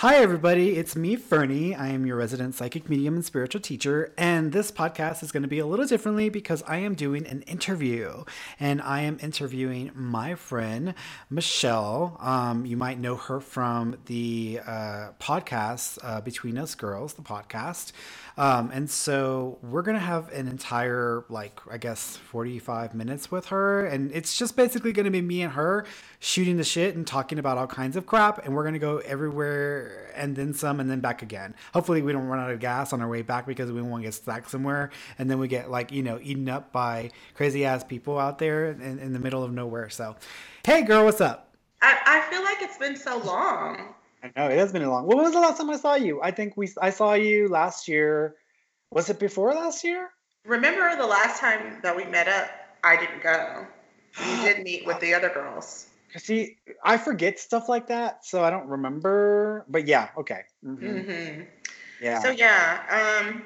Hi, everybody. It's me, Fernie. I am your resident psychic medium and spiritual teacher. And this podcast is going to be a little differently because I am doing an interview. And I am interviewing my friend, Michelle. Um, you might know her from the uh, podcast, uh, Between Us Girls, the podcast. Um, and so we're going to have an entire, like, I guess, 45 minutes with her. And it's just basically going to be me and her shooting the shit and talking about all kinds of crap. And we're going to go everywhere and then some and then back again. Hopefully, we don't run out of gas on our way back because we won't get stuck somewhere. And then we get, like, you know, eaten up by crazy ass people out there in, in the middle of nowhere. So, hey, girl, what's up? I, I feel like it's been so long. I know it has been a long. When was the last time I saw you? I think we I saw you last year. Was it before last year? Remember the last time that we met up? I didn't go. You did meet with the other girls. See, I forget stuff like that, so I don't remember. But yeah, okay. Mm-hmm. Mm-hmm. Yeah. So yeah, um,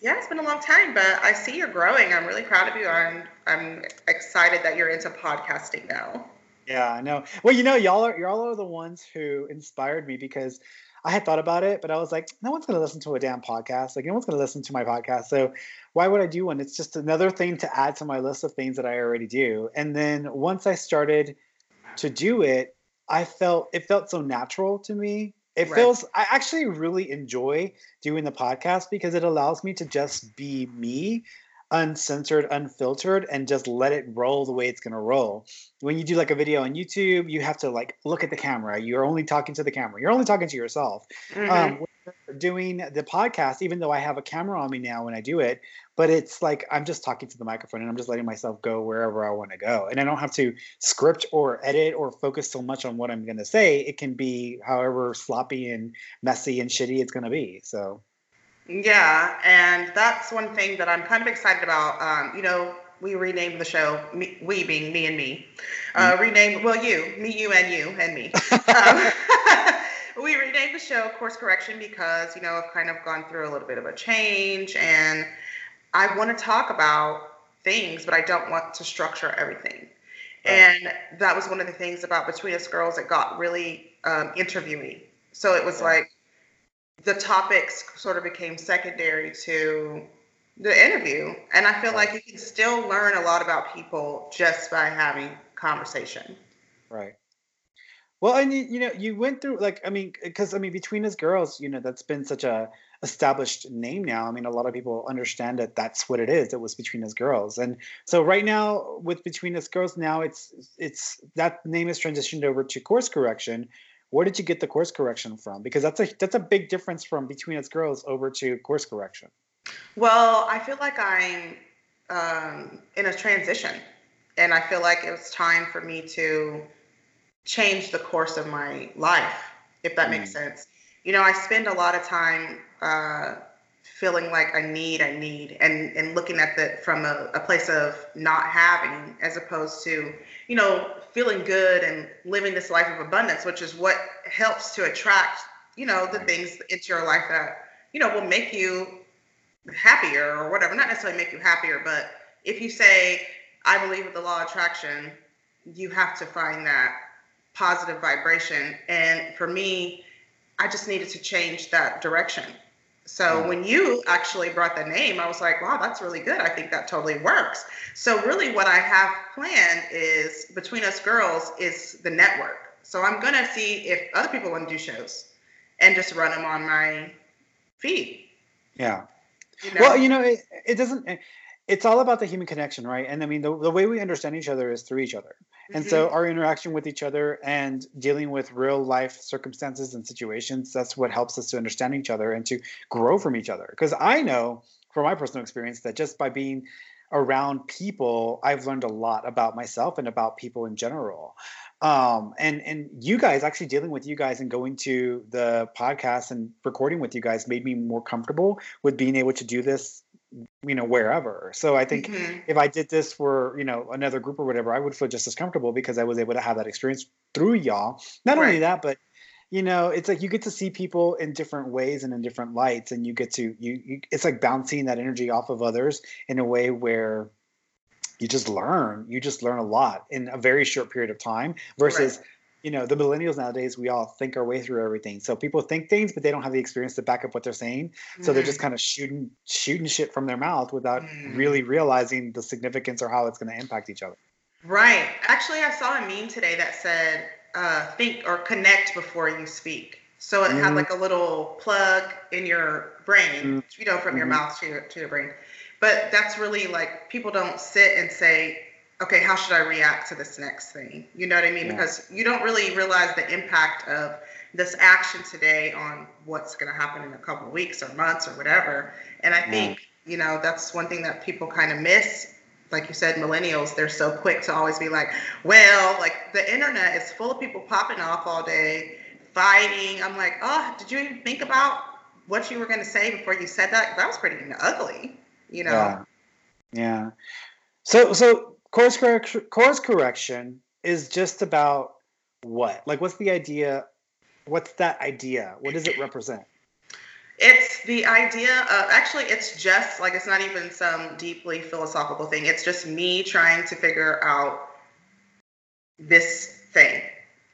yeah, it's been a long time, but I see you're growing. I'm really proud of you. I'm I'm excited that you're into podcasting now. Yeah, I know. Well, you know, y'all are y'all are the ones who inspired me because I had thought about it, but I was like, no one's going to listen to a damn podcast. Like, no one's going to listen to my podcast. So, why would I do one? It's just another thing to add to my list of things that I already do. And then once I started to do it, I felt it felt so natural to me. It right. feels I actually really enjoy doing the podcast because it allows me to just be me uncensored, unfiltered, and just let it roll the way it's going to roll. When you do like a video on YouTube, you have to like look at the camera. You're only talking to the camera. You're only talking to yourself. Mm-hmm. Um, doing the podcast, even though I have a camera on me now when I do it, but it's like I'm just talking to the microphone and I'm just letting myself go wherever I want to go. And I don't have to script or edit or focus so much on what I'm going to say. It can be however sloppy and messy and shitty it's going to be. So yeah, and that's one thing that I'm kind of excited about. Um, you know, we renamed the show, me, we being me and me. Uh, mm-hmm. renamed, well, you, me, you, and you, and me. um, we renamed the show Course Correction because, you know, I've kind of gone through a little bit of a change and I want to talk about things, but I don't want to structure everything. Right. And that was one of the things about Between Us Girls that got really um, interviewing. So it was yeah. like, the topics sort of became secondary to the interview. And I feel right. like you can still learn a lot about people just by having conversation. Right. Well, and you, you know, you went through like I mean, because I mean, between us girls, you know, that's been such a established name now. I mean, a lot of people understand that that's what it is. It was between us girls, and so right now with between us girls, now it's it's that name has transitioned over to course correction, where did you get the course correction from? Because that's a that's a big difference from between us girls over to course correction. Well, I feel like I'm um, in a transition, and I feel like it was time for me to change the course of my life, if that mm. makes sense. You know, I spend a lot of time uh, feeling like I need, I need, and and looking at the from a, a place of not having, as opposed to you know feeling good and living this life of abundance, which is what helps to attract, you know, the things into your life that, you know, will make you happier or whatever. Not necessarily make you happier, but if you say, I believe in the law of attraction, you have to find that positive vibration. And for me, I just needed to change that direction. So when you actually brought the name, I was like, wow, that's really good. I think that totally works. So really what I have planned is between us girls is the network. So I'm going to see if other people want to do shows and just run them on my feed. Yeah. You know? Well, you know, it, it doesn't it's all about the human connection, right? And I mean, the, the way we understand each other is through each other. And mm-hmm. so our interaction with each other and dealing with real life circumstances and situations, that's what helps us to understand each other and to grow from each other. Because I know from my personal experience that just by being around people, I've learned a lot about myself and about people in general. Um, and and you guys actually dealing with you guys and going to the podcast and recording with you guys made me more comfortable with being able to do this you know wherever so i think mm-hmm. if i did this for you know another group or whatever i would feel just as comfortable because i was able to have that experience through y'all not right. only that but you know it's like you get to see people in different ways and in different lights and you get to you, you it's like bouncing that energy off of others in a way where you just learn you just learn a lot in a very short period of time versus right. You know, the millennials nowadays, we all think our way through everything. So people think things, but they don't have the experience to back up what they're saying. Mm-hmm. So they're just mm-hmm. kind of shooting shooting shit from their mouth without mm-hmm. really realizing the significance or how it's going to impact each other. Right. Actually, I saw a meme today that said, uh, "Think or connect before you speak." So it mm-hmm. had like a little plug in your brain, mm-hmm. you know, from your mm-hmm. mouth to your, to your brain. But that's really like people don't sit and say, okay, how should I react to this next thing? You know what I mean? Yeah. Because you don't really realize the impact of this action today on what's going to happen in a couple of weeks or months or whatever. And I think, you know, that's one thing that people kind of miss. Like you said, millennials, they're so quick to always be like, well, like the internet is full of people popping off all day, fighting. I'm like, oh, did you even think about what you were going to say before you said that? That was pretty ugly, you know? Yeah. yeah. So, so course correction, course correction is just about what? Like, what's the idea? What's that idea? What does it represent? It's the idea of actually, it's just like it's not even some deeply philosophical thing. It's just me trying to figure out this thing.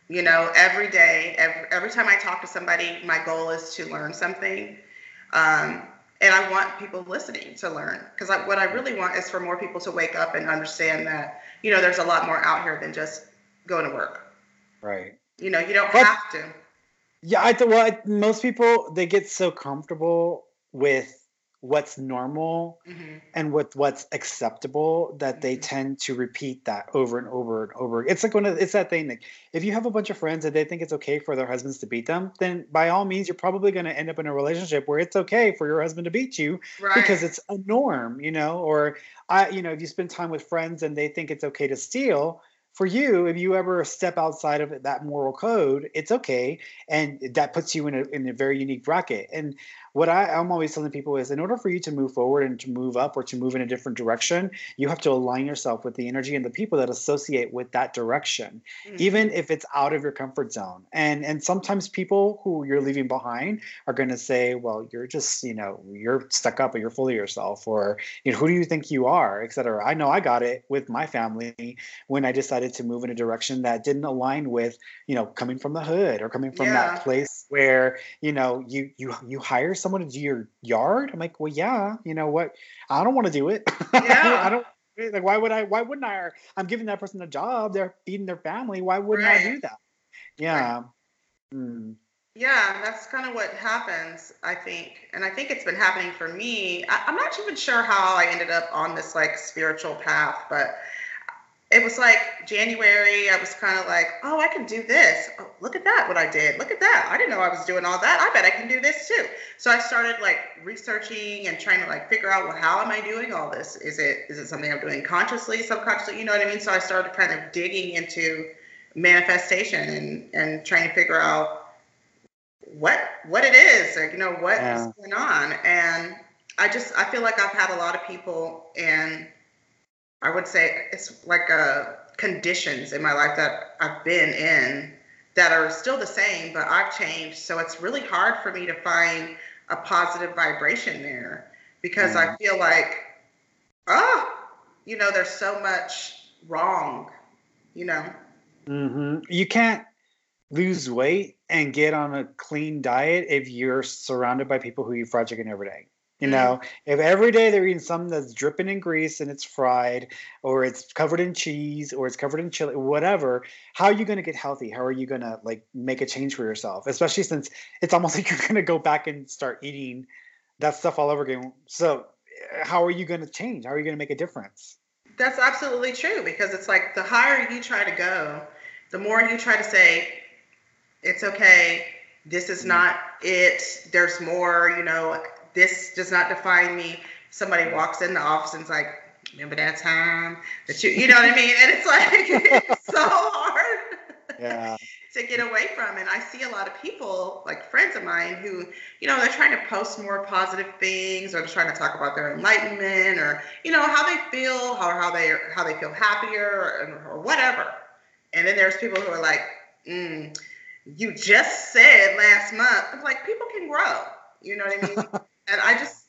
You know, every day, every, every time I talk to somebody, my goal is to learn something. Um, and I want people listening to learn because what I really want is for more people to wake up and understand that you know there's a lot more out here than just going to work. Right. You know, you don't but, have to. Yeah, I th- well, I, most people they get so comfortable with what's normal mm-hmm. and with what's acceptable that mm-hmm. they tend to repeat that over and over and over. It's like one of it's that thing like if you have a bunch of friends and they think it's okay for their husbands to beat them, then by all means you're probably going to end up in a relationship where it's okay for your husband to beat you right. because it's a norm, you know, or I you know, if you spend time with friends and they think it's okay to steal, for you, if you ever step outside of that moral code, it's okay, and that puts you in a in a very unique bracket. And what I, I'm always telling people is in order for you to move forward and to move up or to move in a different direction, you have to align yourself with the energy and the people that associate with that direction, mm-hmm. even if it's out of your comfort zone. And and sometimes people who you're leaving behind are going to say, well, you're just, you know, you're stuck up or you're full of yourself, or you know, who do you think you are, et cetera. I know I got it with my family when I decided to move in a direction that didn't align with, you know, coming from the hood or coming from yeah. that place where, you know, you you you hire someone to do your yard? I'm like, well, yeah. You know what? I don't want to do it. Yeah. I don't. Like, why would I? Why wouldn't I? I'm giving that person a job. They're feeding their family. Why wouldn't right. I do that? Yeah. Right. Mm. Yeah, that's kind of what happens, I think. And I think it's been happening for me. I, I'm not even sure how I ended up on this like spiritual path, but it was like January. I was kind of like, oh, I can do this. Oh, look at that, what I did. Look at that. I didn't know I was doing all that. I bet I can do this too. So I started like researching and trying to like figure out, well, how am I doing all this? Is it is it something I'm doing consciously, subconsciously? You know what I mean? So I started kind of digging into manifestation and and trying to figure out what what it is, or you know what yeah. is going on. And I just I feel like I've had a lot of people and I would say it's like uh, conditions in my life that I've been in that are still the same, but I've changed. So it's really hard for me to find a positive vibration there because mm-hmm. I feel like, oh, you know, there's so much wrong, you know. Mm-hmm. You can't lose weight and get on a clean diet if you're surrounded by people who eat fried chicken every day. You mm. know, if every day they're eating something that's dripping in grease and it's fried, or it's covered in cheese, or it's covered in chili, whatever, how are you going to get healthy? How are you going to like make a change for yourself? Especially since it's almost like you're going to go back and start eating that stuff all over again. So, eh, how are you going to change? How are you going to make a difference? That's absolutely true because it's like the higher you try to go, the more you try to say, it's okay, this is mm. not it, there's more, you know, this does not define me. Somebody walks in the office and it's like, remember that time that you, you know what I mean? And it's like, it's so hard. Yeah. to get away from. And I see a lot of people, like friends of mine, who, you know, they're trying to post more positive things or they're trying to talk about their enlightenment or, you know, how they feel, how, how they how they feel happier or, or whatever. And then there's people who are like, mm, you just said last month. I'm like, people can grow. You know what I mean? and I just,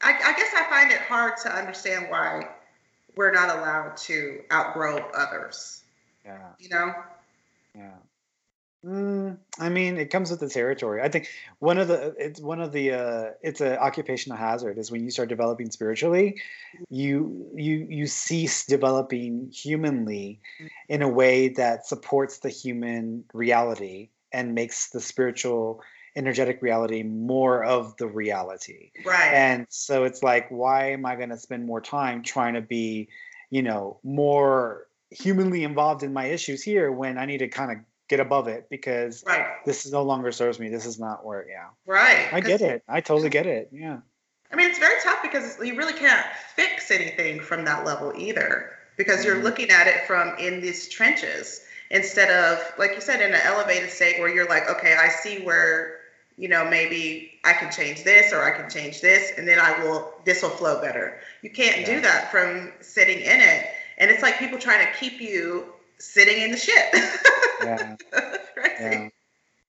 I, I guess I find it hard to understand why we're not allowed to outgrow others. Yeah. You know? Yeah. Mm, I mean, it comes with the territory. I think one of the it's one of the uh, it's an occupational hazard is when you start developing spiritually, you you you cease developing humanly in a way that supports the human reality and makes the spiritual energetic reality more of the reality. Right. And so it's like, why am I going to spend more time trying to be, you know, more humanly involved in my issues here when I need to kind of get above it because right. this no longer serves me. This is not where, yeah. Right. I get it. I totally get it. Yeah. I mean, it's very tough because you really can't fix anything from that level either because you're mm-hmm. looking at it from in these trenches instead of, like you said, in an elevated state where you're like, okay, I see where you know, maybe I can change this or I can change this, and then I will, this will flow better. You can't yeah. do that from sitting in it. And it's like people trying to keep you sitting in the shit. yeah. yeah.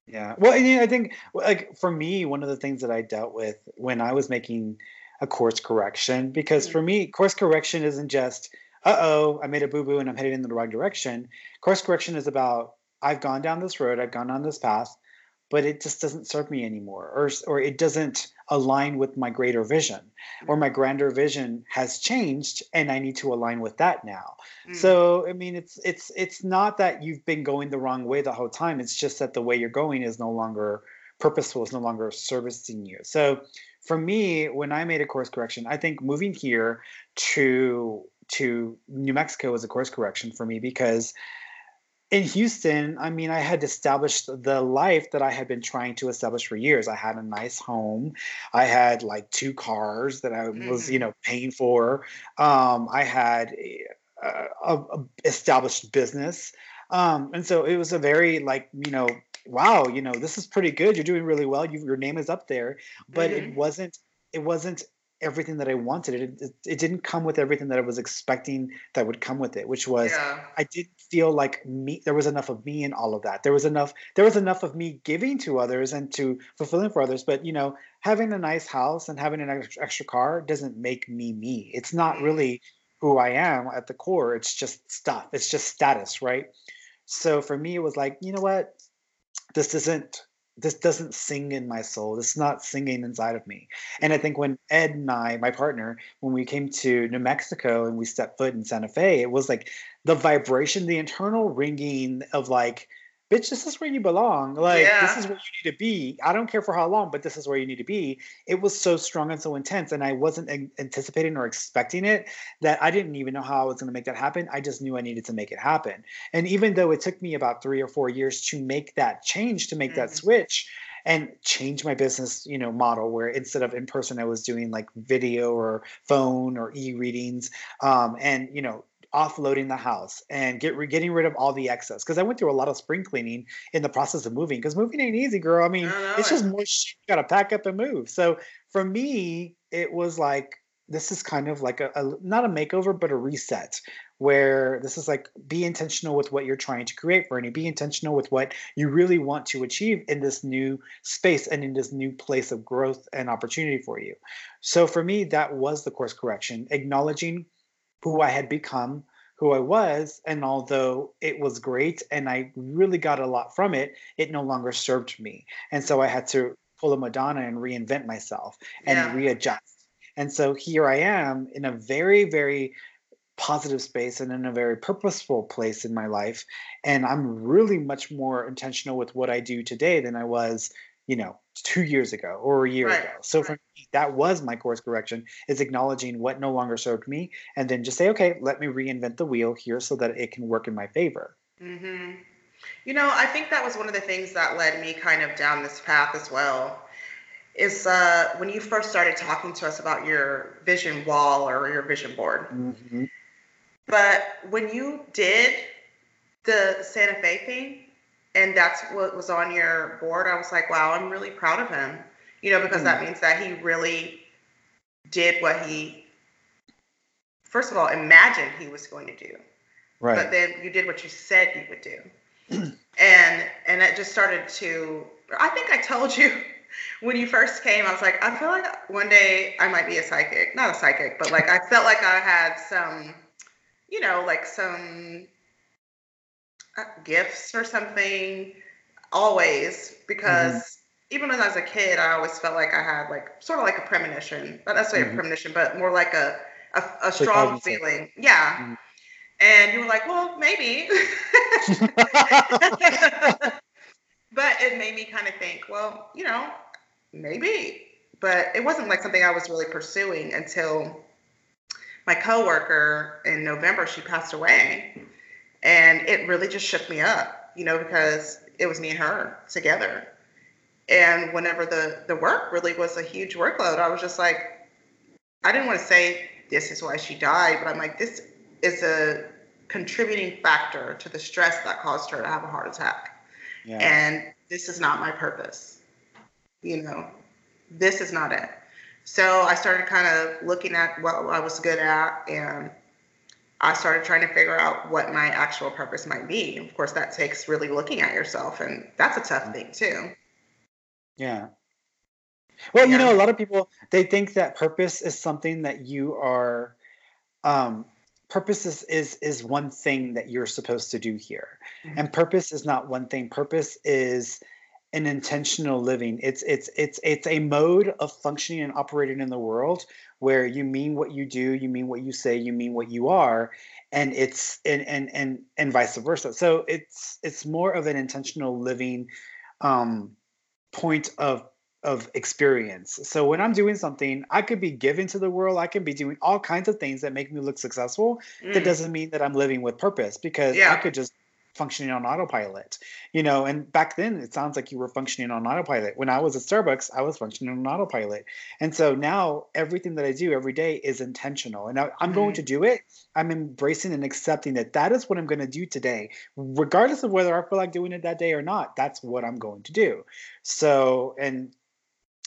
Yeah. Well, and, know, I think, like, for me, one of the things that I dealt with when I was making a course correction, because mm-hmm. for me, course correction isn't just, uh oh, I made a boo boo and I'm headed in the wrong direction. Course correction is about, I've gone down this road, I've gone on this path but it just doesn't serve me anymore or or it doesn't align with my greater vision or my grander vision has changed and I need to align with that now. Mm. So I mean it's it's it's not that you've been going the wrong way the whole time it's just that the way you're going is no longer purposeful is no longer servicing you. So for me when I made a course correction I think moving here to to New Mexico was a course correction for me because in Houston, I mean, I had established the life that I had been trying to establish for years. I had a nice home. I had like two cars that I was, you mm. know, paying for. Um, I had a, a, a established business. Um, and so it was a very like, you know, wow, you know, this is pretty good. You're doing really well. You, your name is up there, but mm-hmm. it wasn't, it wasn't everything that I wanted. It, it, it didn't come with everything that I was expecting that would come with it, which was yeah. I didn't feel like me. There was enough of me in all of that. There was enough. There was enough of me giving to others and to fulfilling for others. But you know, having a nice house and having an extra, extra car doesn't make me me. It's not mm-hmm. really who I am at the core. It's just stuff. It's just status, right? So for me, it was like, you know what? This isn't this doesn't sing in my soul. This is not singing inside of me. And I think when Ed and I, my partner, when we came to New Mexico and we stepped foot in Santa Fe, it was like the vibration, the internal ringing of like, bitch, this is where you belong. Like, yeah. this is where you need to be. I don't care for how long, but this is where you need to be. It was so strong and so intense. And I wasn't anticipating or expecting it that I didn't even know how I was going to make that happen. I just knew I needed to make it happen. And even though it took me about three or four years to make that change, to make mm-hmm. that switch, and change my business you know model where instead of in person i was doing like video or phone or e-readings um, and you know offloading the house and get getting rid of all the excess because I went through a lot of spring cleaning in the process of moving because moving ain't easy, girl. I mean, it's just more shit you got to pack up and move. So for me, it was like this is kind of like a, a not a makeover but a reset where this is like be intentional with what you're trying to create Fernie be intentional with what you really want to achieve in this new space and in this new place of growth and opportunity for you so for me that was the course correction acknowledging who I had become, who I was. And although it was great and I really got a lot from it, it no longer served me. And so I had to pull a Madonna and reinvent myself and yeah. readjust. And so here I am in a very, very positive space and in a very purposeful place in my life. And I'm really much more intentional with what I do today than I was you know two years ago or a year right. ago so for me that was my course correction is acknowledging what no longer served me and then just say okay let me reinvent the wheel here so that it can work in my favor mm-hmm. you know i think that was one of the things that led me kind of down this path as well is uh, when you first started talking to us about your vision wall or your vision board mm-hmm. but when you did the santa fe thing and that's what was on your board, I was like, wow, I'm really proud of him. You know, because mm-hmm. that means that he really did what he, first of all, imagined he was going to do. Right. But then you did what you said you would do. and and it just started to I think I told you when you first came, I was like, I feel like one day I might be a psychic. Not a psychic, but like I felt like I had some, you know, like some gifts or something. always because mm-hmm. even when I was a kid, I always felt like I had like sort of like a premonition, not necessarily mm-hmm. a premonition, but more like a a, a strong feeling. Yeah. Mm-hmm. And you were like, well, maybe. but it made me kind of think, well, you know, maybe. But it wasn't like something I was really pursuing until my coworker in November, she passed away. And it really just shook me up, you know, because it was me and her together. And whenever the, the work really was a huge workload, I was just like, I didn't want to say this is why she died, but I'm like, this is a contributing factor to the stress that caused her to have a heart attack. Yeah. And this is not my purpose. You know, this is not it. So I started kind of looking at what I was good at and I started trying to figure out what my actual purpose might be. Of course, that takes really looking at yourself, and that's a tough thing too. Yeah. Well, yeah. you know, a lot of people they think that purpose is something that you are um, purpose is, is is one thing that you're supposed to do here mm-hmm. and purpose is not one thing purpose is an intentional living it's it's it's it's a mode of functioning and operating in the world where you mean what you do you mean what you say you mean what you are and it's and and and, and vice versa so it's it's more of an intentional living um point of of experience. So when I'm doing something, I could be giving to the world. I can be doing all kinds of things that make me look successful. Mm. That doesn't mean that I'm living with purpose because yeah. I could just functioning on autopilot. You know, and back then it sounds like you were functioning on autopilot. When I was at Starbucks, I was functioning on autopilot. And so now everything that I do every day is intentional. And I, am mm. going to do it. I'm embracing and accepting that that is what I'm going to do today, regardless of whether I feel like doing it that day or not. That's what I'm going to do. So, and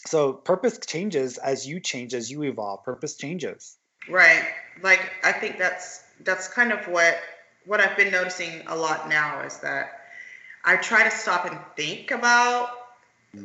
so purpose changes as you change as you evolve purpose changes right like i think that's that's kind of what what i've been noticing a lot now is that i try to stop and think about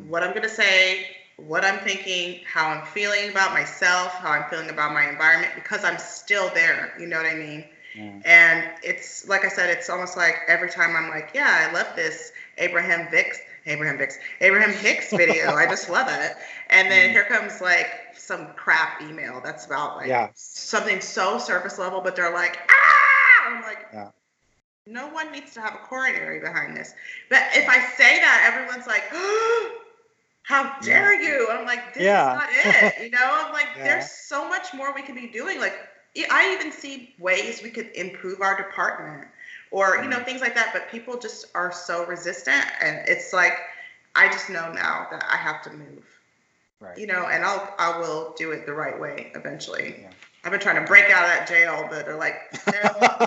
what i'm going to say what i'm thinking how i'm feeling about myself how i'm feeling about my environment because i'm still there you know what i mean mm. and it's like i said it's almost like every time i'm like yeah i love this abraham Hicks Abraham Hicks, Abraham Hicks video. I just love it. And then mm. here comes like some crap email that's about like yeah. something so surface level, but they're like, ah! Yeah. no one needs to have a coronary behind this. But if I say that, everyone's like, oh, how dare you? I'm like, this yeah. is not it. You know, I'm like, yeah. there's so much more we could be doing. Like, I even see ways we could improve our department or you know mm-hmm. things like that but people just are so resistant and it's like i just know now that i have to move right you know and i'll i will do it the right way eventually yeah. i've been trying to break out of that jail but they're like no.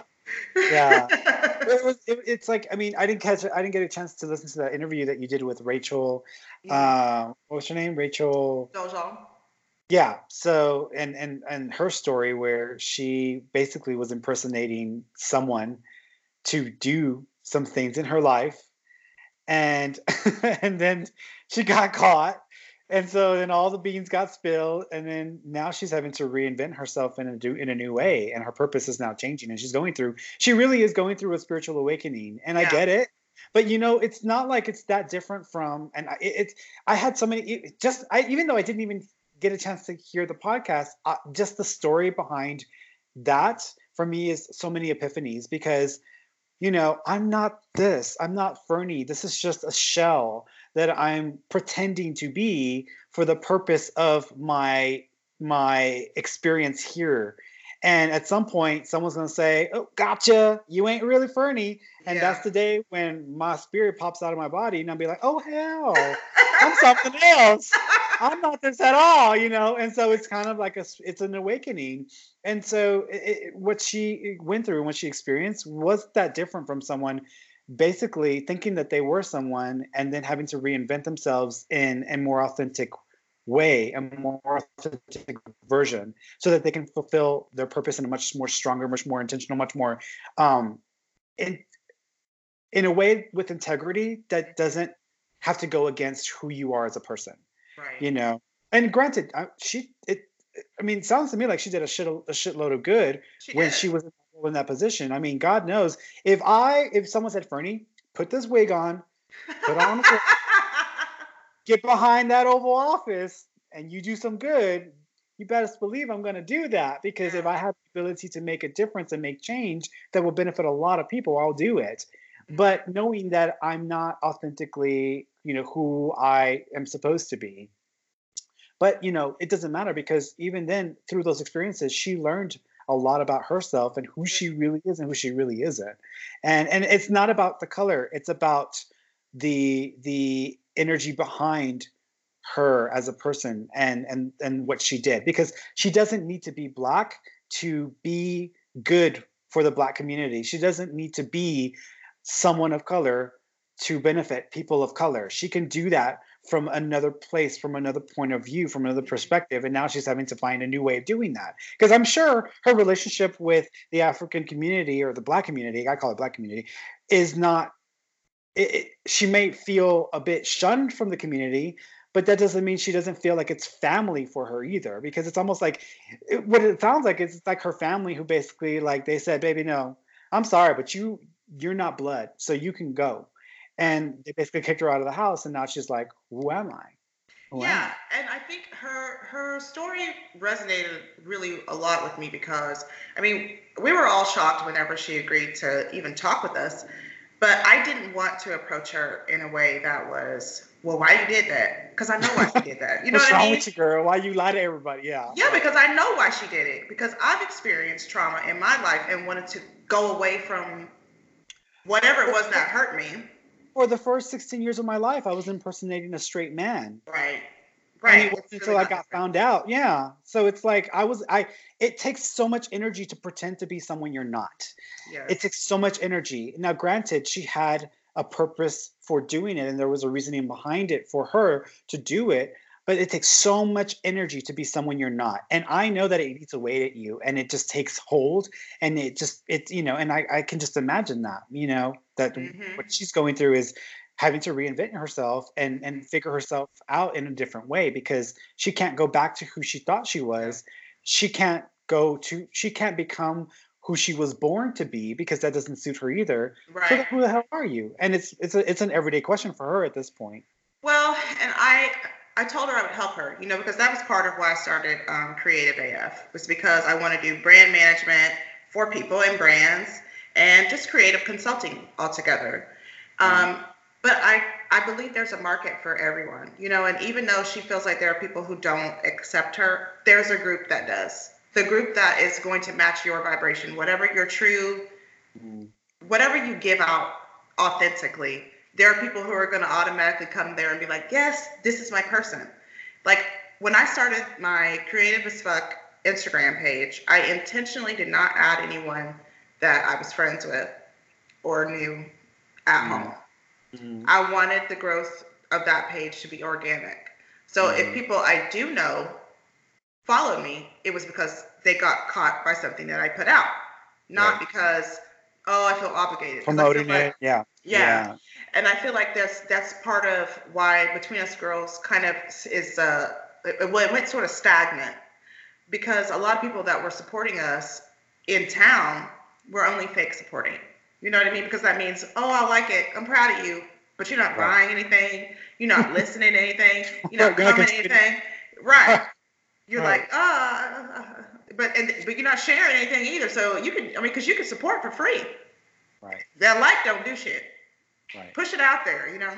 Yeah it was, it, it's like i mean i didn't catch i didn't get a chance to listen to that interview that you did with rachel yeah. uh, what was her name rachel Dolezal. yeah so and and and her story where she basically was impersonating someone to do some things in her life and and then she got caught and so then all the beans got spilled and then now she's having to reinvent herself in a new in a new way and her purpose is now changing and she's going through she really is going through a spiritual awakening and yeah. i get it but you know it's not like it's that different from and it, it's i had so many just i even though i didn't even get a chance to hear the podcast uh, just the story behind that for me is so many epiphanies because you know, I'm not this, I'm not Fernie. This is just a shell that I'm pretending to be for the purpose of my my experience here. And at some point, someone's gonna say, "Oh, gotcha! You ain't really Fernie." And yeah. that's the day when my spirit pops out of my body, and I'll be like, "Oh hell, I'm something else. I'm not this at all," you know. And so it's kind of like a, it's an awakening. And so it, it, what she went through and what she experienced was that different from someone basically thinking that they were someone and then having to reinvent themselves in a more authentic way, a more authentic version, so that they can fulfill their purpose in a much more stronger, much more intentional, much more um, in in a way with integrity that doesn't have to go against who you are as a person. Right. You know. And granted, she it. I mean, sounds to me like she did a shit a shitload of good she when did. she was in that position. I mean, God knows if I if someone said, "Fernie, put this wig on, But on get behind that Oval Office and you do some good, you best believe I'm going to do that because if I have the ability to make a difference and make change that will benefit a lot of people, I'll do it. But mm-hmm. knowing that I'm not authentically, you know, who I am supposed to be. But, you know, it doesn't matter because even then, through those experiences, she learned a lot about herself and who she mm-hmm. really is and who she really isn't. And and it's not about the color, it's about the the energy behind her as a person and and and what she did because she doesn't need to be black to be good for the black community. She doesn't need to be someone of color to benefit people of color. She can do that from another place from another point of view from another mm-hmm. perspective and now she's having to find a new way of doing that. Because i'm sure her relationship with the african community or the black community i call it black community is not it, it, she may feel a bit shunned from the community but that doesn't mean she doesn't feel like it's family for her either because it's almost like it, what it sounds like is like her family who basically like they said baby no i'm sorry but you you're not blood so you can go and they basically kicked her out of the house and now she's like who am i who yeah am I? and i think her her story resonated really a lot with me because i mean we were all shocked whenever she agreed to even talk with us but i didn't want to approach her in a way that was well, why you did that? Because I know why she did that. You know What's what I mean? with you, girl? Why you lie to everybody? Yeah. Yeah, because I know why she did it. Because I've experienced trauma in my life and wanted to go away from whatever it was that hurt me. For the first 16 years of my life, I was impersonating a straight man. Right. Right. And it wasn't until I got found out. Yeah. So it's like I was I it takes so much energy to pretend to be someone you're not. Yes. It takes so much energy. Now, granted, she had a purpose for doing it and there was a reasoning behind it for her to do it but it takes so much energy to be someone you're not. And i know that it eats away at you and it just takes hold and it just it's you know and i, I can just imagine that you know that Mhm. what she's going through is having to reinvent herself and and figure herself out in a different way because she can't go back to who she thought she was. She can't go to she can't become who she was born to be because that doesn't suit her either. Right. so who the hell are you? And it's it's a, it's an everyday question for her at this point. Well, and I I told her I would help her, you know, because that was part of why I started um, Creative AF was because I want to do brand management for people and brands and just creative consulting altogether. Um, but I I believe there's a market for everyone, you know, and even though she feels like there are people who don't accept her, there's a group that does. The group that is going to match your vibration, whatever your true whatever you give out authentically, there are people who are going to automatically come there and be like, yes, this is my person. Like when I started my creative as fuck Instagram page, I intentionally did not add anyone that I was friends with or knew at home. Mhm. I wanted the growth of that page to be organic. So if Mhm. people I do know followed me, it was because they got caught by something that I put out, not Right. because oh I feel obligated. I feel promoting like- it yeah yeah. and I feel like that's that's part of why Between Us Girls kind of is uh it, well, it went sort of stagnant because a lot of people that were supporting us in town were only fake supporting. You know what I mean? Because that means oh I like it, I'm proud of you, but you're not Right. buying anything, you're not listening to anything, you're not commenting anything, right? You're Right. like ah, but and but you're not sharing anything either. So you can I mean because you can support for free. right That like don't do shit right push it out there, you know.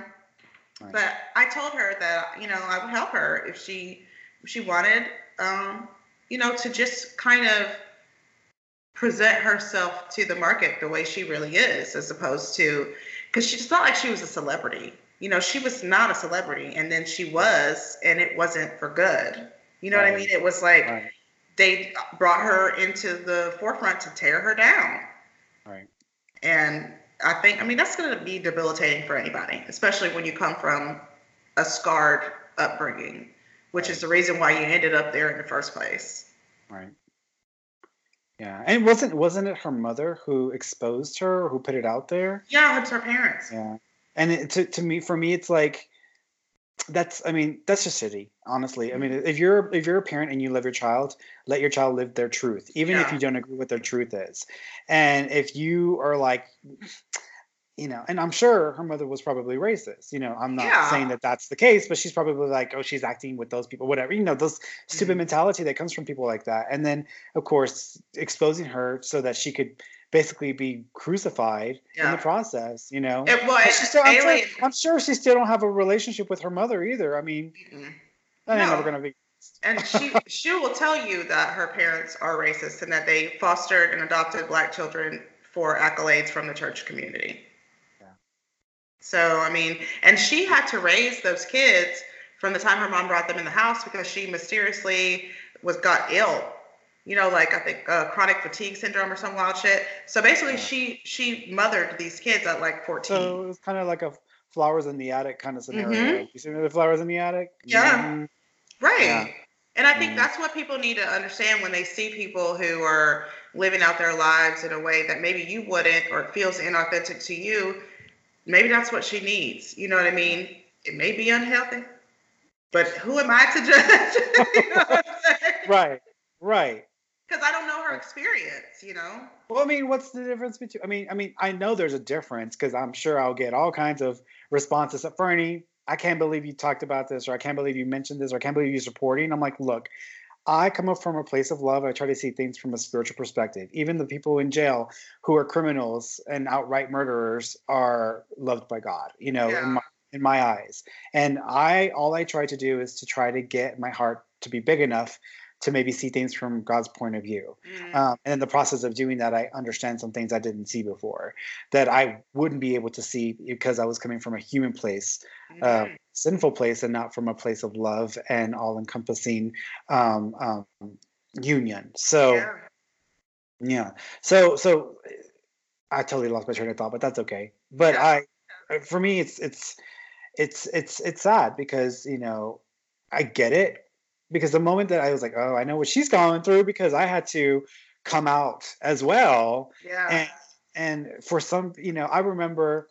Right. But I told her that you know I would help her if she if she wanted, um, you know, to just kind of present herself to the market the way she really is, as opposed to because she's not like she was a celebrity. You know, she was not a celebrity, and then she was, and it wasn't for good. You know what I mean? It was like right they brought her into the forefront to tear her down. right And I think, I mean, that's going to be debilitating for anybody, especially when you come from a scarred upbringing, which is the reason why you ended up there in the first place. right yeah and wasn't wasn't it her mother who exposed her or who put it out there Yeah, it's her parents. Yeah, and it, to to me, for me, it's like that's. I mean, that's just shitty. Honestly, I mean, if you're if you're a parent and you love your child, let your child live their truth, even if you don't agree with their truth is. And if you are like, you know, and I'm sure her mother was probably racist. You know, I'm not Yeah. saying that that's the case, but she's probably like, oh, she's acting with those people, whatever. You know, those stupid Mhm. mentality that comes from people like that. And then, of course, exposing her so that she could basically be crucified in the process. You know, It, well, still, I'm, sure. I'm sure she still don't have a relationship with her mother either. I mean, Mm-mm. that ain't No. never gonna be. And she she will tell you that her parents are racist and that they fostered and adopted black children for accolades from the church community. Yeah. So I mean, and she had to raise those kids from the time her mom brought them in the house because she mysteriously was got ill. You know, like I think uh, chronic fatigue syndrome or some wild shit. So basically, Yeah. she she mothered these kids at like 14. So it was kind of like a flowers in the attic kind of scenario. Mhm. You see the flowers in the attic? Yeah. Mhm. Right. Yeah. And I think Mhm. that's what people need to understand when they see people who are living out their lives in a way that maybe you wouldn't or feels inauthentic to you. Maybe that's what she needs. You know what I mean? It may be unhealthy, but who am I to judge? you know? Right. Right. Because I don't know her experience, you know? Well, I mean, what's the difference between? I mean, I mean, I know there's a difference because I'm sure I'll get all kinds of responses. Fernie, I can't believe you talked about this, or I can't believe you mentioned this, or I can't believe you're supporting. I'm like, look, I come up from a place of love. I try to see things from a spiritual perspective. Even the people in jail who are criminals and outright murderers are loved by God. You know, Yeah. in my in my eyes. And I all I try to do is to try to get my heart to be big enough to maybe see things from God's point of view. Mm, Um, and in the process of doing that, I understand some things I didn't see before that I wouldn't be able to see because I was coming from a human place, uh, mhm. sinful place, and not from a place of love and all encompassing um, um, union. So, yeah. yeah. So, so I totally lost my train of thought, but that's okay. But Yeah. I, for me, it's, it's, it's, it's, it's sad because, you know, I get it because the moment that I was like, oh, I know what she's going through because I had to come out as well. Yeah. And and for some, you know, I remember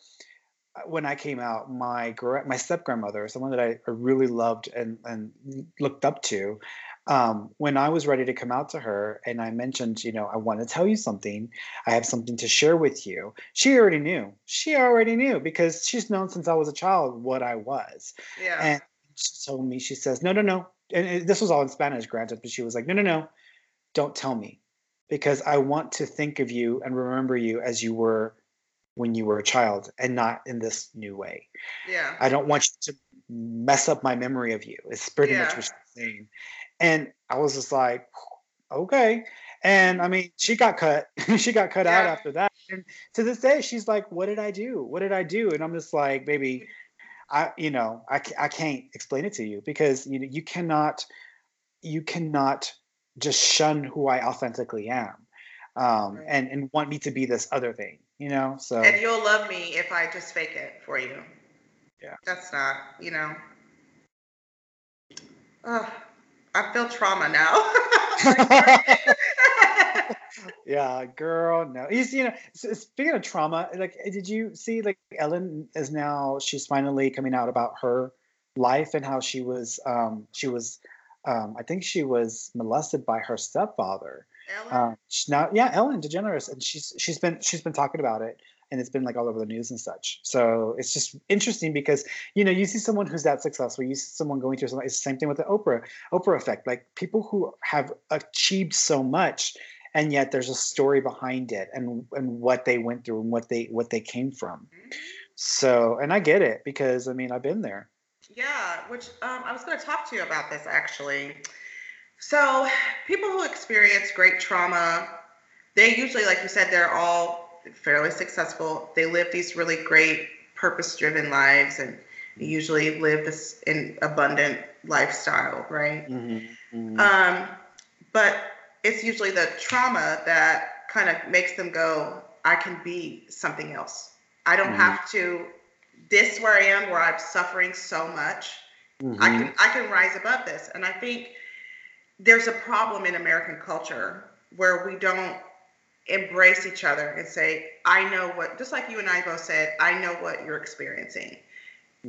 uh, when I came out, my my step grandmother, someone that I really loved and and looked up to, um, when I was ready to come out to her, and I mentioned, you know, I want to tell you something. I have something to share with you. She already knew. She already knew because she's known since I was a child what I was. yeah. And she told me, she says, no, no, no. And it- this was all in Spanish, granted, but she was like, no, no, no, don't tell me because I want to think of you and remember you as you were when you were a child and not in this new way. yeah. I don't want you to mess up my memory of you. It's pretty much Yeah. what she's saying. And I was just like, okay. And I mean, she got cut. she got cut out after that. And to this day, she's like, what did I do? What did I do? And I'm just like, baby, I, you know, I, I can't explain it to you because you know, you cannot, you cannot just shun who I authentically am. Um, Right. and, and want me to be this other thing, you know? So And you'll love me if I just fake it for you. Yeah. That's not, you know. Ugh, I feel trauma now. yeah, girl, no. You see, you know, speaking of trauma, like, did you see, like, Ellen is now she's finally coming out about her life and how she was, um, she was, um, I think she was molested by her stepfather. Ellen? Um, now, yeah, Ellen DeGeneres, and she's she's been she's been talking about it, and it's been like all over the news and such. So it's just interesting because you know you see someone who's that successful, you see someone going through something. It's the same thing with the Oprah Oprah effect. Like people who have achieved so much, and yet there's a story behind it, and and what they went through and what they what they came from. So, and I get it because I mean I've been there. Yeah, which um, I was going to talk to you about this actually. So, people who experience great trauma, they usually, like you said, they're all fairly successful. They live these really great, purpose driven lives and usually live this in abundant lifestyle, right? Mm-hmm. Um, but it's usually the trauma that kind of makes them go, I can be something else. I don't Mhm. have to this where I am where I'm suffering so much. Mm-hmm. I can I can rise above this. And I think there's a problem in American culture where we don't embrace each other and say, I know what just like you and I both said, I know what you're experiencing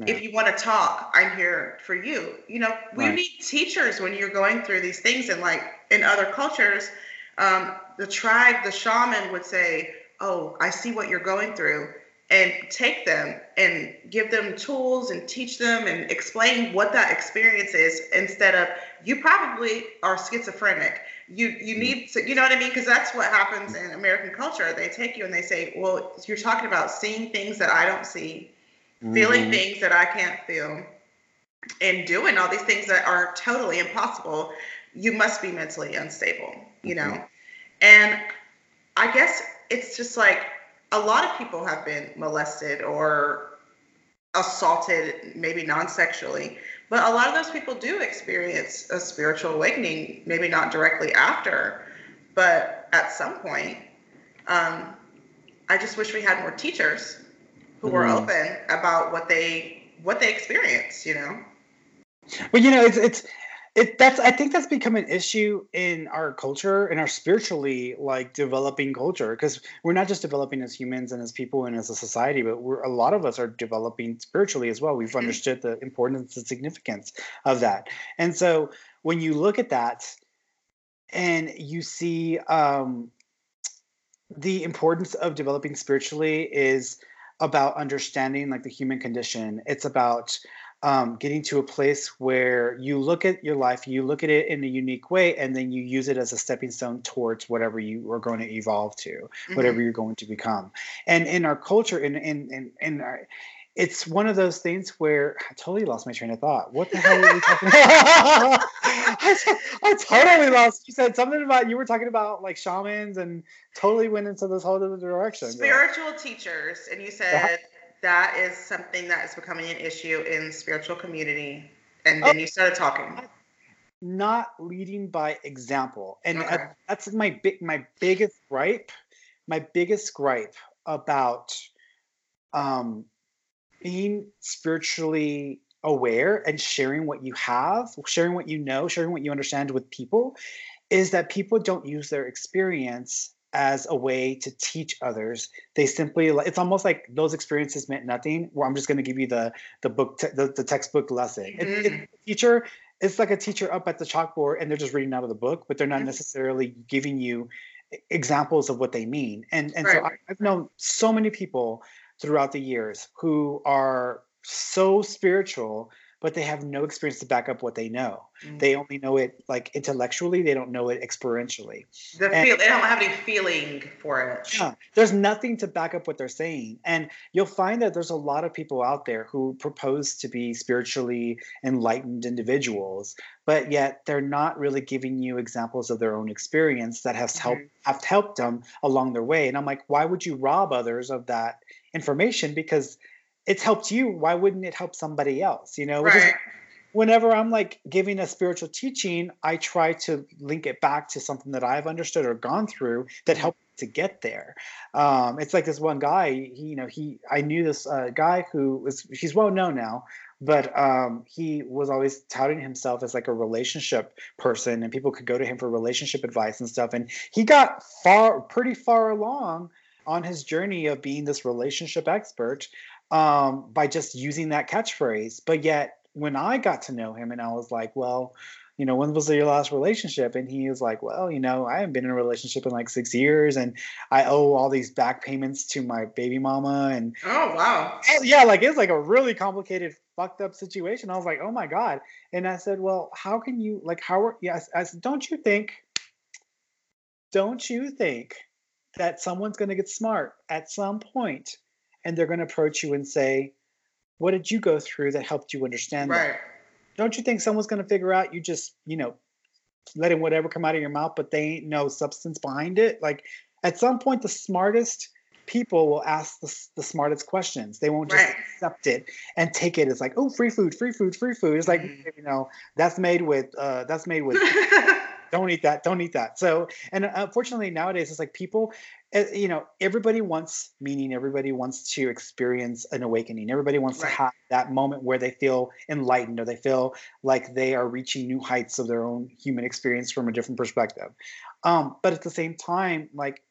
if you want to talk i'm here for you you know we Right. need teachers when you're going through these things and like in other cultures um, the tribe the shaman would say oh i see what you're going through and take them and give them tools and teach them and explain what that experience is instead of you probably are schizophrenic you you mm-hmm. need to you know what i mean because that's what happens in american culture they take you and they say well you're talking about seeing things that i don't see mm-hmm. feeling things that i can't feel and doing all these things that are totally impossible you must be mentally unstable you know mm-hmm. and i guess it's just like a lot of people have been molested or assaulted, maybe non sexually, but a lot of those people do experience a spiritual awakening, maybe not directly after, but at some point. Um, I just wish we had more teachers who were mm-hmm. open about what they what they experience, you know. Well, you know, it's it's it that's i think that's become an issue in our culture in our spiritually like developing culture because we're not just developing as humans and as people and as a society but we're a lot of us are developing spiritually as well. We've mm-hmm. understood the importance and significance of that. And so when you look at that and you see um, the importance of developing spiritually is about understanding like the human condition. It's about um, getting to a place where you look at your life, you look at it in a unique way, and then you use it as a stepping stone towards whatever you are going to evolve to, mm-hmm. whatever you're going to become. And in our culture, in in in, in our, it's one of those things where I totally lost my train of thought. What the hell are we talking about? I, I, totally lost. You said something about you were talking about like shamans and totally went into this whole other direction. Spiritual yeah. teachers, and you said that is something that is becoming an issue in spiritual community. And then oh, you started talking. Not leading by example, and okay. I, that's my big, my biggest gripe. My biggest gripe about um, being spiritually aware and sharing what you have, sharing what you know, sharing what you understand with people, is that people don't use their experience as a way to teach others. They simply it's almost like those experiences meant nothing. Where I'm just going to give you the the book te- the, the textbook lesson. Mm-hmm. It, it, teacher it's like a teacher up at the chalkboard and they're just reading out of the book, but they're not mm-hmm. necessarily giving you examples of what they mean. And and right. so I, I've known so many people throughout the years who are so spiritual but they have no experience to back up what they know. Mm-hmm. They only know it like intellectually. They don't know it experientially. The and, feel, they don't have any feeling for it. Yeah, there's nothing to back up what they're saying, and you'll find that there's a lot of people out there who propose to be spiritually enlightened individuals, but yet they're not really giving you examples of their own experience that has mm-hmm. helped have helped them along their way. And I'm like, why would you rob others of that information? Because it's helped you why wouldn't it help somebody else you know right. whenever i'm like giving a spiritual teaching i try to link it back to something that i've understood or gone through that mm-hmm. helped to get there um, it's like this one guy he, you know he i knew this uh, guy who was he's well known now but um, he was always touting himself as like a relationship person and people could go to him for relationship advice and stuff and he got far pretty far along on his journey of being this relationship expert um, by just using that catchphrase. But yet, when I got to know him and I was like, well, you know, when was your last relationship? And he was like, well, you know, I haven't been in a relationship in like six years and I owe all these back payments to my baby mama. And oh, wow. Yeah, like it's like a really complicated, fucked up situation. I was like, oh my God. And I said, well, how can you, like, how are, yes, I said, don't you think, don't you think that someone's going to get smart at some point and they're going to approach you and say, What did you go through that helped you understand right. that? Don't you think someone's going to figure out you just, you know, letting whatever come out of your mouth, but they ain't no substance behind it? Like at some point, the smartest people will ask the, the smartest questions. They won't just right. accept it and take it as like, oh, free food, free food, free food. It's like, mm-hmm. you know, that's made with, uh, that's made with don't eat that don't eat that so and unfortunately nowadays it's like people you know everybody wants meaning everybody wants to experience an awakening everybody wants right. to have that moment where they feel enlightened or they feel like they are reaching new heights of their own human experience from a different perspective um, but at the same time like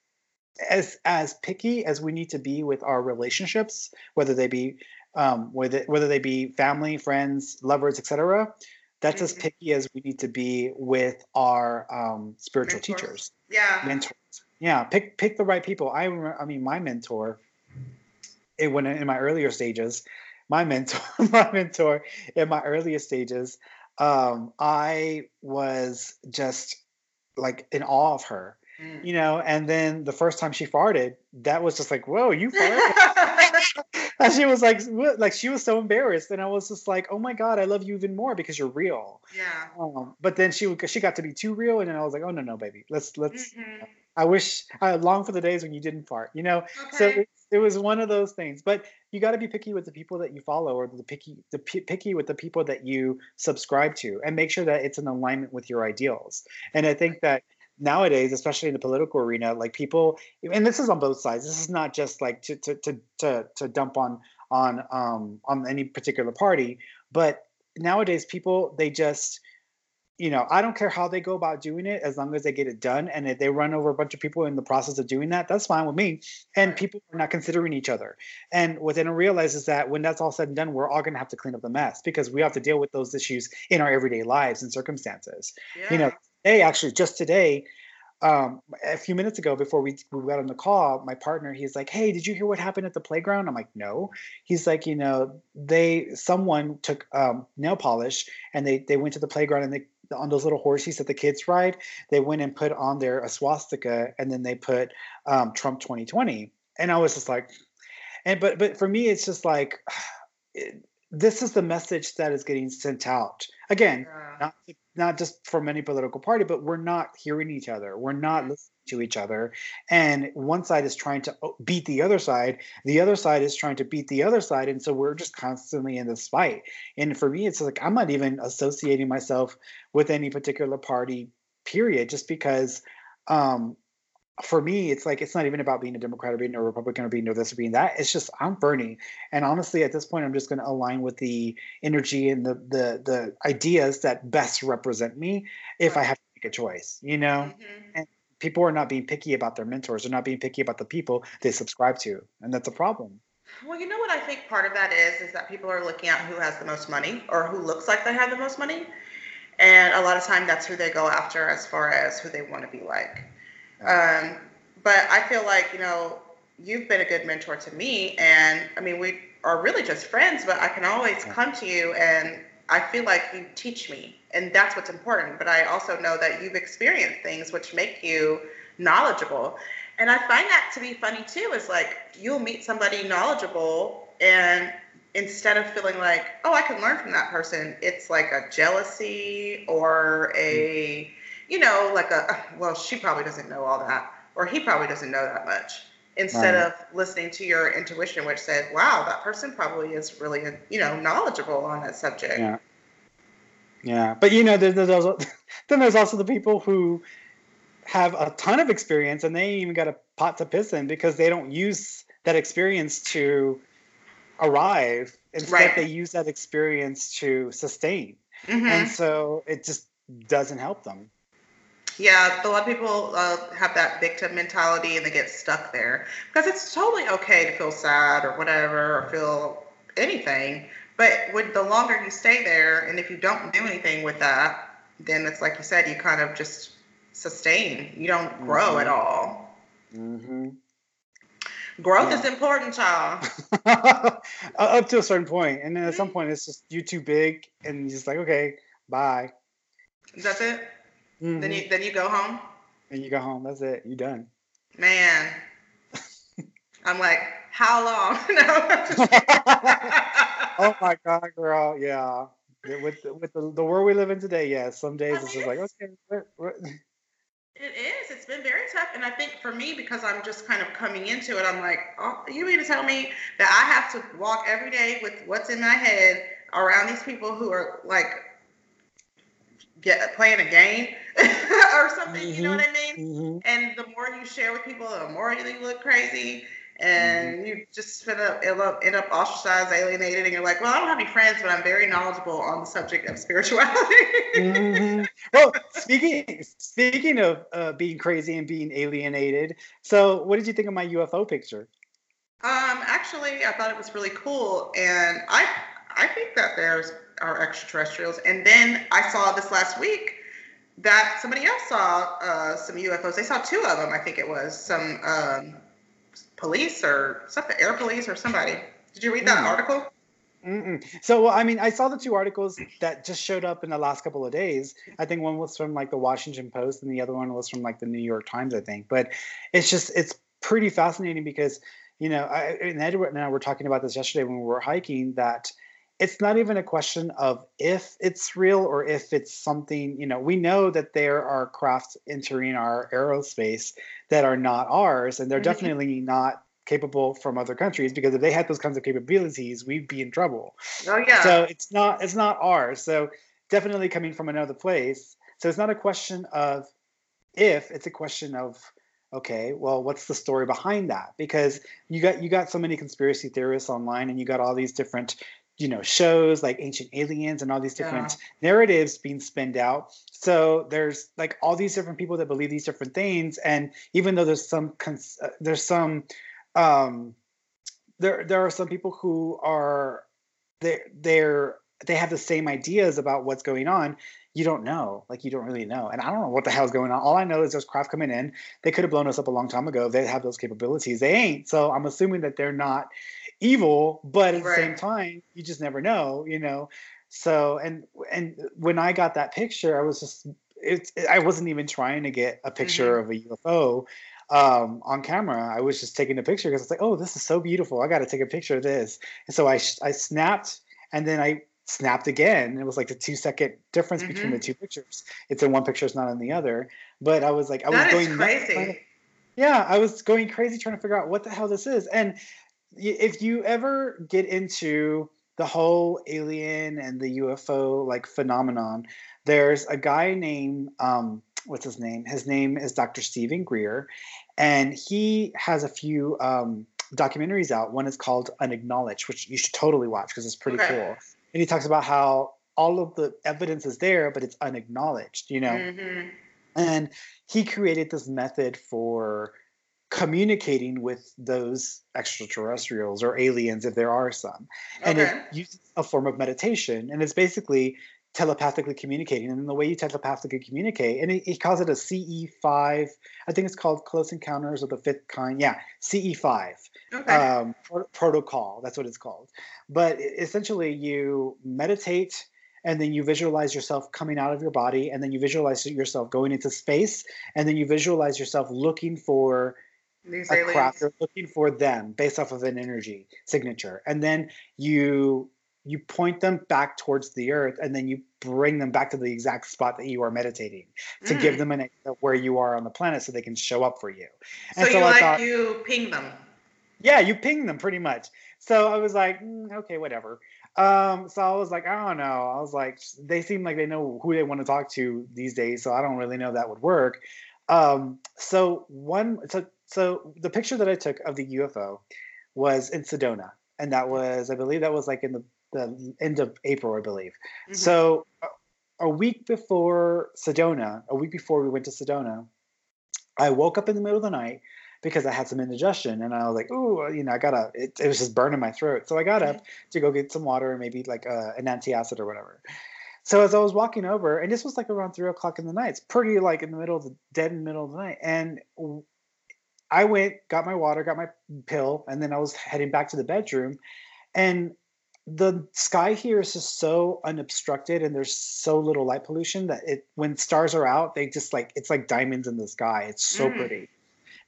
as as picky as we need to be with our relationships whether they be um, whether, whether they be family friends lovers etc that's as mm-hmm. picky as we need to be with our um, spiritual mentors. teachers. Yeah. Mentors. Yeah. Pick pick the right people. I I mean, my mentor. it, when in my earlier stages, my mentor, my mentor in my earliest stages, um, I was just like in awe of her, mm. you know. And then the first time she farted, that was just like, whoa, you farted. and she was like, what? like she was so embarrassed, and I was just like, oh my god, I love you even more because you're real. Yeah. Um, but then she she got to be too real, and then I was like, oh no no baby, let's let's. Mm-hmm. I wish I long for the days when you didn't fart, you know. Okay. So it, it was one of those things, but you got to be picky with the people that you follow, or the picky the p- picky with the people that you subscribe to, and make sure that it's in alignment with your ideals. And I think that nowadays, especially in the political arena, like people, and this is on both sides. This is not just like to to to to, to dump on on um on any particular party, but nowadays people they just you know, I don't care how they go about doing it as long as they get it done. And if they run over a bunch of people in the process of doing that, that's fine with me. And people are not considering each other. And what they don't realize is that when that's all said and done, we're all going to have to clean up the mess because we have to deal with those issues in our everyday lives and circumstances. Yeah. You know, today, actually, just today, um, a few minutes ago before we, we got on the call, my partner, he's like, Hey, did you hear what happened at the playground? I'm like, no. He's like, you know, they, someone took um, nail polish and they, they went to the playground and they on those little horses that the kids ride, they went and put on there a swastika and then they put um, Trump 2020. And I was just like, and but but for me, it's just like it, this is the message that is getting sent out. Again, yeah. not not just from any political party, but we're not hearing each other. We're not listening to each other. And one side is trying to oh, beat the other side. The other side is trying to beat the other side. And so we're just constantly in this fight. And for me, it's like I'm not even associating myself with any particular party, period, just because um, for me, it's like it's not even about being a Democrat or being a Republican or being this or being that. It's just I'm Fernie, and honestly, at this point, I'm just going to align with the energy and the the the ideas that best represent me if I have to make a choice. You know, mm-hmm. and people are not being picky about their mentors. They're not being picky about the people they subscribe to, and that's a problem. Well, you know what I think part of that is is that people are looking at who has the most money or who looks like they have the most money, and a lot of time that's who they go after as far as who they want to be like. Um, but I feel like you know you've been a good mentor to me, and I mean we are really just friends. But I can always come to you, and I feel like you teach me, and that's what's important. But I also know that you've experienced things which make you knowledgeable, and I find that to be funny too. Is like you'll meet somebody knowledgeable, and instead of feeling like, oh, I can learn from that person, it's like a jealousy or a you know, like a, well, she probably doesn't know all that, or he probably doesn't know that much. Instead right. of listening to your intuition, which said, wow, that person probably is really, you know, knowledgeable on that subject. Yeah. Yeah. But, you know, there's, there's also, then there's also the people who have a ton of experience and they even got a pot to piss in because they don't use that experience to arrive. Instead, right. they use that experience to sustain. Mm-hmm. And so it just doesn't help them. Yeah, a lot of people uh, have that victim mentality and they get stuck there because it's totally okay to feel sad or whatever or feel anything. But with the longer you stay there, and if you don't do anything with that, then it's like you said, you kind of just sustain. You don't grow mm-hmm. at all. Mm-hmm. Growth yeah. is important, y'all. Up to a certain point, and then at some point, it's just you too big, and you're just like, okay, bye. That's it. Mm-hmm. Then you then you go home. And you go home. That's it. You done. Man, I'm like, how long? oh my god, girl. Yeah. With the, with the, the world we live in today, yeah. Some days I it's just like okay. What, what? It is. It's been very tough, and I think for me, because I'm just kind of coming into it, I'm like, oh, you mean to tell me that I have to walk every day with what's in my head around these people who are like get playing a game or something. Mm-hmm. You know what I mean? Mm-hmm. And the more you share with people, the more you look crazy. And mm-hmm. you just end up, end up ostracized, alienated, and you're like, well, I don't have any friends, but I'm very knowledgeable on the subject of spirituality. mm-hmm. Well, speaking speaking of uh, being crazy and being alienated, so what did you think of my UFO picture? Um, actually, I thought it was really cool, and I I think that there's are extraterrestrials. And then I saw this last week somebody else saw uh, some UFOs. They saw two of them, I think it was some um, police or something, air police or somebody. Did you read that mm. article? Mm-mm. So, well, I mean, I saw the two articles that just showed up in the last couple of days. I think one was from like the Washington Post, and the other one was from like the New York Times, I think. But it's just it's pretty fascinating because you know, I, and Edward and I were talking about this yesterday when we were hiking that it's not even a question of if it's real or if it's something, you know, we know that there are crafts entering our aerospace that are not ours, and they're mm-hmm. definitely not capable from other countries because if they had those kinds of capabilities, we'd be in trouble. Oh yeah. So it's not it's not ours. So definitely coming from another place. So it's not a question of if, it's a question of okay, well, what's the story behind that? Because you got you got so many conspiracy theorists online and you got all these different you know shows like ancient aliens and all these different yeah. narratives being spinned out. So there's like all these different people that believe these different things. And even though there's some cons- uh, there's some um there there are some people who are they they're they have the same ideas about what's going on. You don't know. Like you don't really know. And i don't know what the hell's going on. All i know is there's craft coming in. They could have blown us up a long time ago. They have those capabilities. They ain't. So i'm assuming that they're not evil, but at right. the same time, you just never know, you know. So and and when I got that picture, I was just it, I wasn't even trying to get a picture mm-hmm. of a UFO um, on camera. I was just taking a picture because it's like, oh, this is so beautiful. I got to take a picture of this. And so I I snapped and then I snapped again. It was like the two second difference mm-hmm. between the mm-hmm. two pictures. It's in one picture, it's not in the other. But I was like, I that was going crazy. yeah, I was going crazy trying to figure out what the hell this is. And if you ever get into the whole alien and the UFO like phenomenon, there's a guy named um, what's his name? His name is Dr. Stephen Greer, and he has a few um, documentaries out. One is called Unacknowledged, which you should totally watch because it's pretty okay. cool. And he talks about how all of the evidence is there, but it's unacknowledged. You know, mm-hmm. and he created this method for communicating with those extraterrestrials or aliens if there are some. And it uses a form of meditation and it's basically telepathically communicating. And the way you telepathically communicate and he, he calls it a ce5 i think it's called close encounters of the fifth kind. Yeah ce5 okay. um, protocol that's what it's called. But essentially you meditate and then you visualize yourself coming out of your body and then you visualize yourself going into space and then you visualize yourself looking for these a aliens. You're looking for them based off of an energy signature, and then you you point them back towards the earth, and then you bring them back to the exact spot that you are meditating to mm. give them an idea where you are on the planet, so they can show up for you. And so, so you I like thought, you ping them. Yeah, you ping them pretty much. So I was like, mm, okay, whatever. Um, so I was like, I don't know. I was like, they seem like they know who they want to talk to these days, so I don't really know that would work. Um, so one, so so the picture that I took of the UFO was in Sedona, and that was, I believe, that was like in the, the end of April, I believe. Mm-hmm. So a, week before Sedona, a week before we went to Sedona, I woke up in the middle of the night because I had some indigestion and I was like, ooh, you know, I gotta, it, it was just burning my throat. So I got up to go get some water and maybe like uh, an antacid or whatever. So as I was walking over, and this was like around three o'clock in the night, it's pretty like in the middle of the dead in the middle of the night. And I went, got my water, got my pill, and then I was heading back to the bedroom. And the sky here is just so unobstructed and there's so little light pollution that it when stars are out, they just like it's like diamonds in the sky. It's so mm. pretty.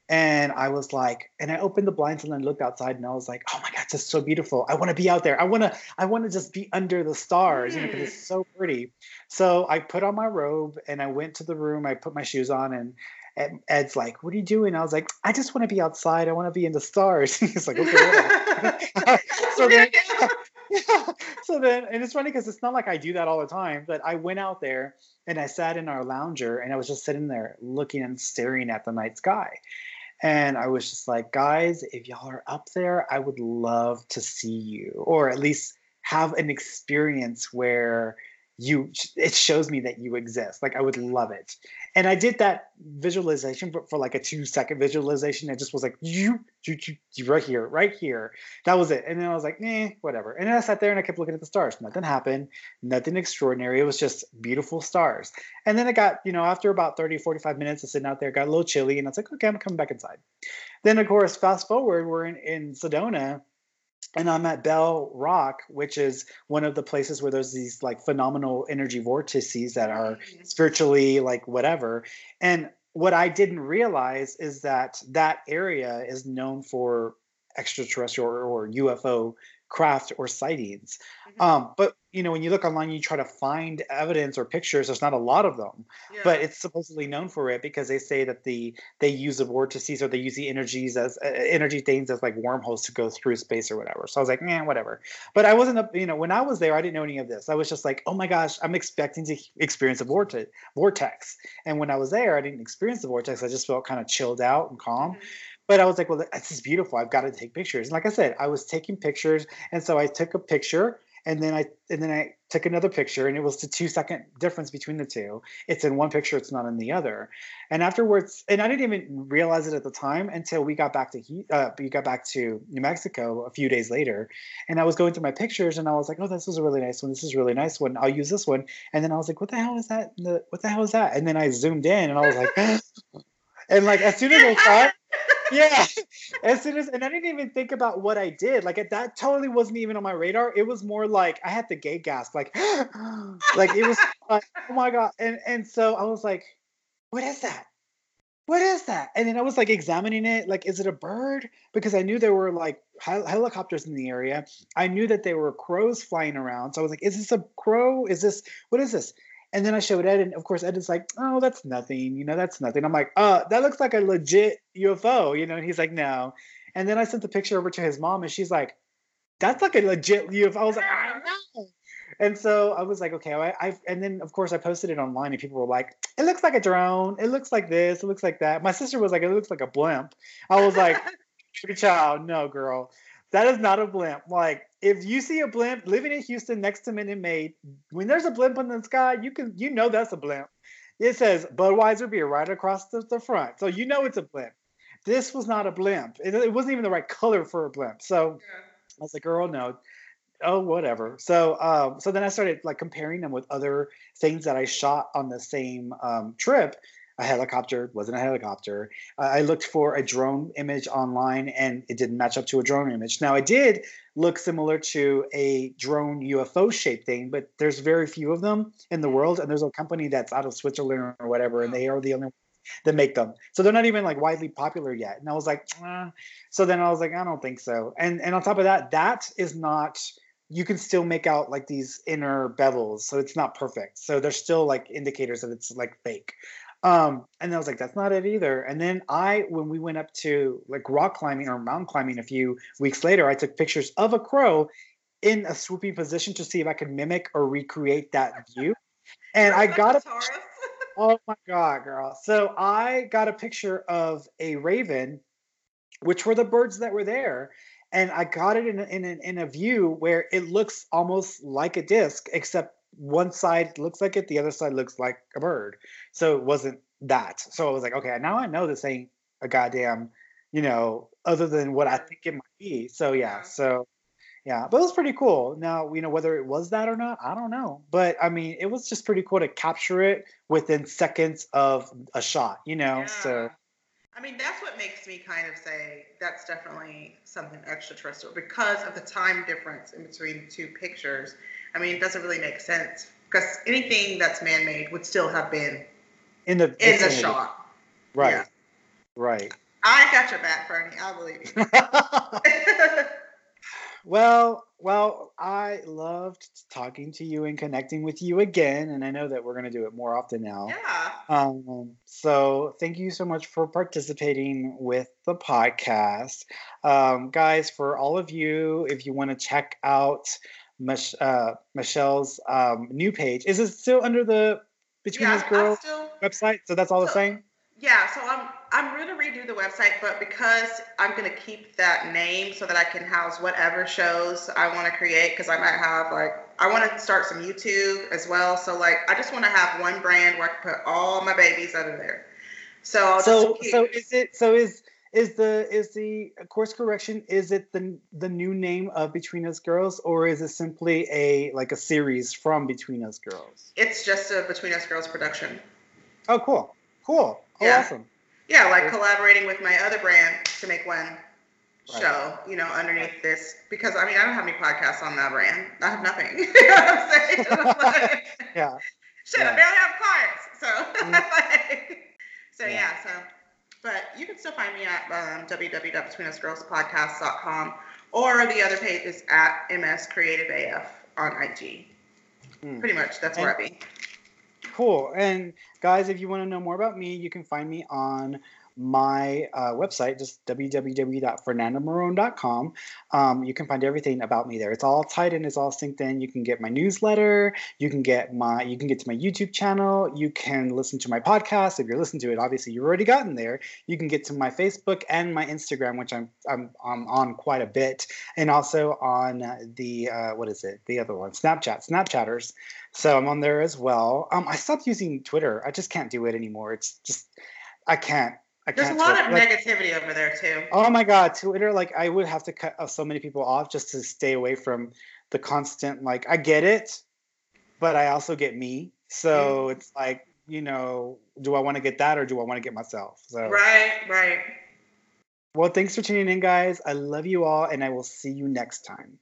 And I was like, and I opened the blinds and then looked outside and I was like, oh my God, it's just so beautiful. I want to be out there. I want to, I want to just be under the stars, mm. you know, because it's so pretty. So I put on my robe and I went to the room. I put my shoes on and Ed's like, "What are you doing?" I was like, "I just want to be outside. I want to be in the stars." He's like, "Okay." so then. So then, and it's funny because it's not like I do that all the time, but I went out there and I sat in our lounger and I was just sitting there looking and staring at the night sky. And I was just like, guys, if y'all are up there, I would love to see you, or at least have an experience where you it shows me that you exist. Like i would love it. And i did that visualization for, for like a two second visualization. It just was like you, you, you, you right here right here. That was it. And then i was like eh whatever. And then i sat there and i kept looking at the stars. Nothing happened. Nothing extraordinary. It was just beautiful stars. And then it got you know after about 30 45 minutes of sitting out there got a little chilly and i was like okay i'm coming back inside. Then of course fast forward we're in, in sedona and I'm at Bell Rock, which is one of the places where there's these like phenomenal energy vortices that are spiritually like whatever. And what I didn't realize is that that area is known for extraterrestrial or UFO craft or sightings. Mm-hmm. Um, but you know, when you look online, you try to find evidence or pictures. There's not a lot of them, yeah. but it's supposedly known for it because they say that the they use the vortices or they use the energies as uh, energy things as like wormholes to go through space or whatever. So I was like, man, whatever. But I wasn't, you know, when I was there, I didn't know any of this. I was just like, oh my gosh, I'm expecting to experience a vortex. Vortex, and when I was there, I didn't experience the vortex. I just felt kind of chilled out and calm. Mm-hmm but I was like, well, this is beautiful. I've got to take pictures. And like I said, I was taking pictures, and so I took a picture, and then I and then I took another picture, and it was the two second difference between the two. It's in one picture, it's not in the other. And afterwards, and I didn't even realize it at the time until we got back to uh, we got back to New Mexico a few days later, and I was going through my pictures, and I was like, oh, this is a really nice one. This is a really nice one. I'll use this one. And then I was like, what the hell is that? What the hell is that? And then I zoomed in, and I was like. and like as soon as I saw yeah. As soon as, and I didn't even think about what I did. Like that totally wasn't even on my radar. It was more like I had the gay gasp, like, like it was like, oh my god. And and so I was like, what is that? What is that? And then I was like examining it, like, is it a bird? Because I knew there were like hel- helicopters in the area. I knew that there were crows flying around. So I was like, is this a crow? Is this what is this? And then I showed Ed, and of course, Ed is like, "Oh, that's nothing. You know, that's nothing." I'm like, "Uh, that looks like a legit UFO." You know, and he's like, "No." And then I sent the picture over to his mom, and she's like, "That's like a legit UFO." I was like, "I know." And so I was like, "Okay." I, I and then of course I posted it online, and people were like, "It looks like a drone. It looks like this. It looks like that." My sister was like, "It looks like a blimp." I was like, "Child, no, girl." That is not a blimp. Like if you see a blimp living in Houston next to Minute Maid, when there's a blimp in the sky, you can you know that's a blimp. It says Budweiser beer right across the, the front, so you know it's a blimp. This was not a blimp. It, it wasn't even the right color for a blimp. So yeah. I was like, girl, no. Oh, whatever. So, um, so then I started like comparing them with other things that I shot on the same um, trip, a helicopter wasn't a helicopter. Uh, I looked for a drone image online and it didn't match up to a drone image. Now, I did look similar to a drone UFO shaped thing, but there's very few of them in the world. And there's a company that's out of Switzerland or whatever, and they are the only ones that make them. So they're not even like widely popular yet. And I was like, eh. so then I was like, I don't think so. And and on top of that, that is not you can still make out like these inner bevels so it's not perfect so there's still like indicators that it's like fake um, and I was like, that's not it either. And then I, when we went up to like rock climbing or mountain climbing a few weeks later, I took pictures of a crow in a swooping position to see if I could mimic or recreate that view. And I got a oh my god, girl! So I got a picture of a raven, which were the birds that were there, and I got it in a, in a, in a view where it looks almost like a disc, except one side looks like it, the other side looks like a bird. So it wasn't that. So I was like, okay, now I know this ain't a goddamn, you know, other than what I think it might be. So yeah, mm-hmm. so yeah, but it was pretty cool. Now, you know, whether it was that or not, I don't know. But I mean, it was just pretty cool to capture it within seconds of a shot, you know? Yeah. So I mean, that's what makes me kind of say that's definitely something extraterrestrial because of the time difference in between two pictures. I mean, it doesn't really make sense because anything that's man-made would still have been in the in the shot. Right. Yeah. Right. I got your back, Fernie. I believe you. well, well, I loved talking to you and connecting with you again, and I know that we're going to do it more often now. Yeah. Um, so thank you so much for participating with the podcast, um, guys. For all of you, if you want to check out Mich- uh, Michelle's um, new page. Is it still under the Between yeah, Us Girl still, website? So that's all so, the same. Yeah, so I'm I'm going to redo the website, but because I'm going to keep that name so that I can house whatever shows I want to create, because I might have like I want to start some YouTube as well. So like, I just want to have one brand where I can put all my babies under there. So I'll so keep... so is it so is is the is the course correction is it the the new name of Between Us Girls or is it simply a like a series from Between Us Girls? It's just a Between Us Girls production. Oh, cool, cool, oh, yeah. awesome. Yeah, like collaborating with my other brand to make one right. show, you know, underneath right. this because I mean I don't have any podcasts on that brand. I have nothing. you know what I'm saying? yeah. Shit, yeah. I barely have clients. So mm. like, so yeah. yeah. so but you can still find me at um, www.betweenusgirlspodcast.com or the other page is at MS Creative AF on IG. Mm. Pretty much that's and, where I be. Cool. And guys, if you want to know more about me, you can find me on my uh, website, just www.fernandomarone.com. Um, you can find everything about me there. It's all tied in, it's all synced in. You can get my newsletter, you can get my, you can get to my YouTube channel, you can listen to my podcast. If you're listening to it, obviously you've already gotten there. You can get to my Facebook and my Instagram, which I'm I'm, I'm on quite a bit, and also on the uh, what is it? The other one, Snapchat, Snapchatters. So I'm on there as well. Um, I stopped using Twitter. I just can't do it anymore. It's just I can't. I There's a lot of like, negativity over there too. Oh my god, Twitter! Like I would have to cut so many people off just to stay away from the constant. Like I get it, but I also get me. So mm. it's like you know, do I want to get that or do I want to get myself? So right, right. Well, thanks for tuning in, guys. I love you all, and I will see you next time.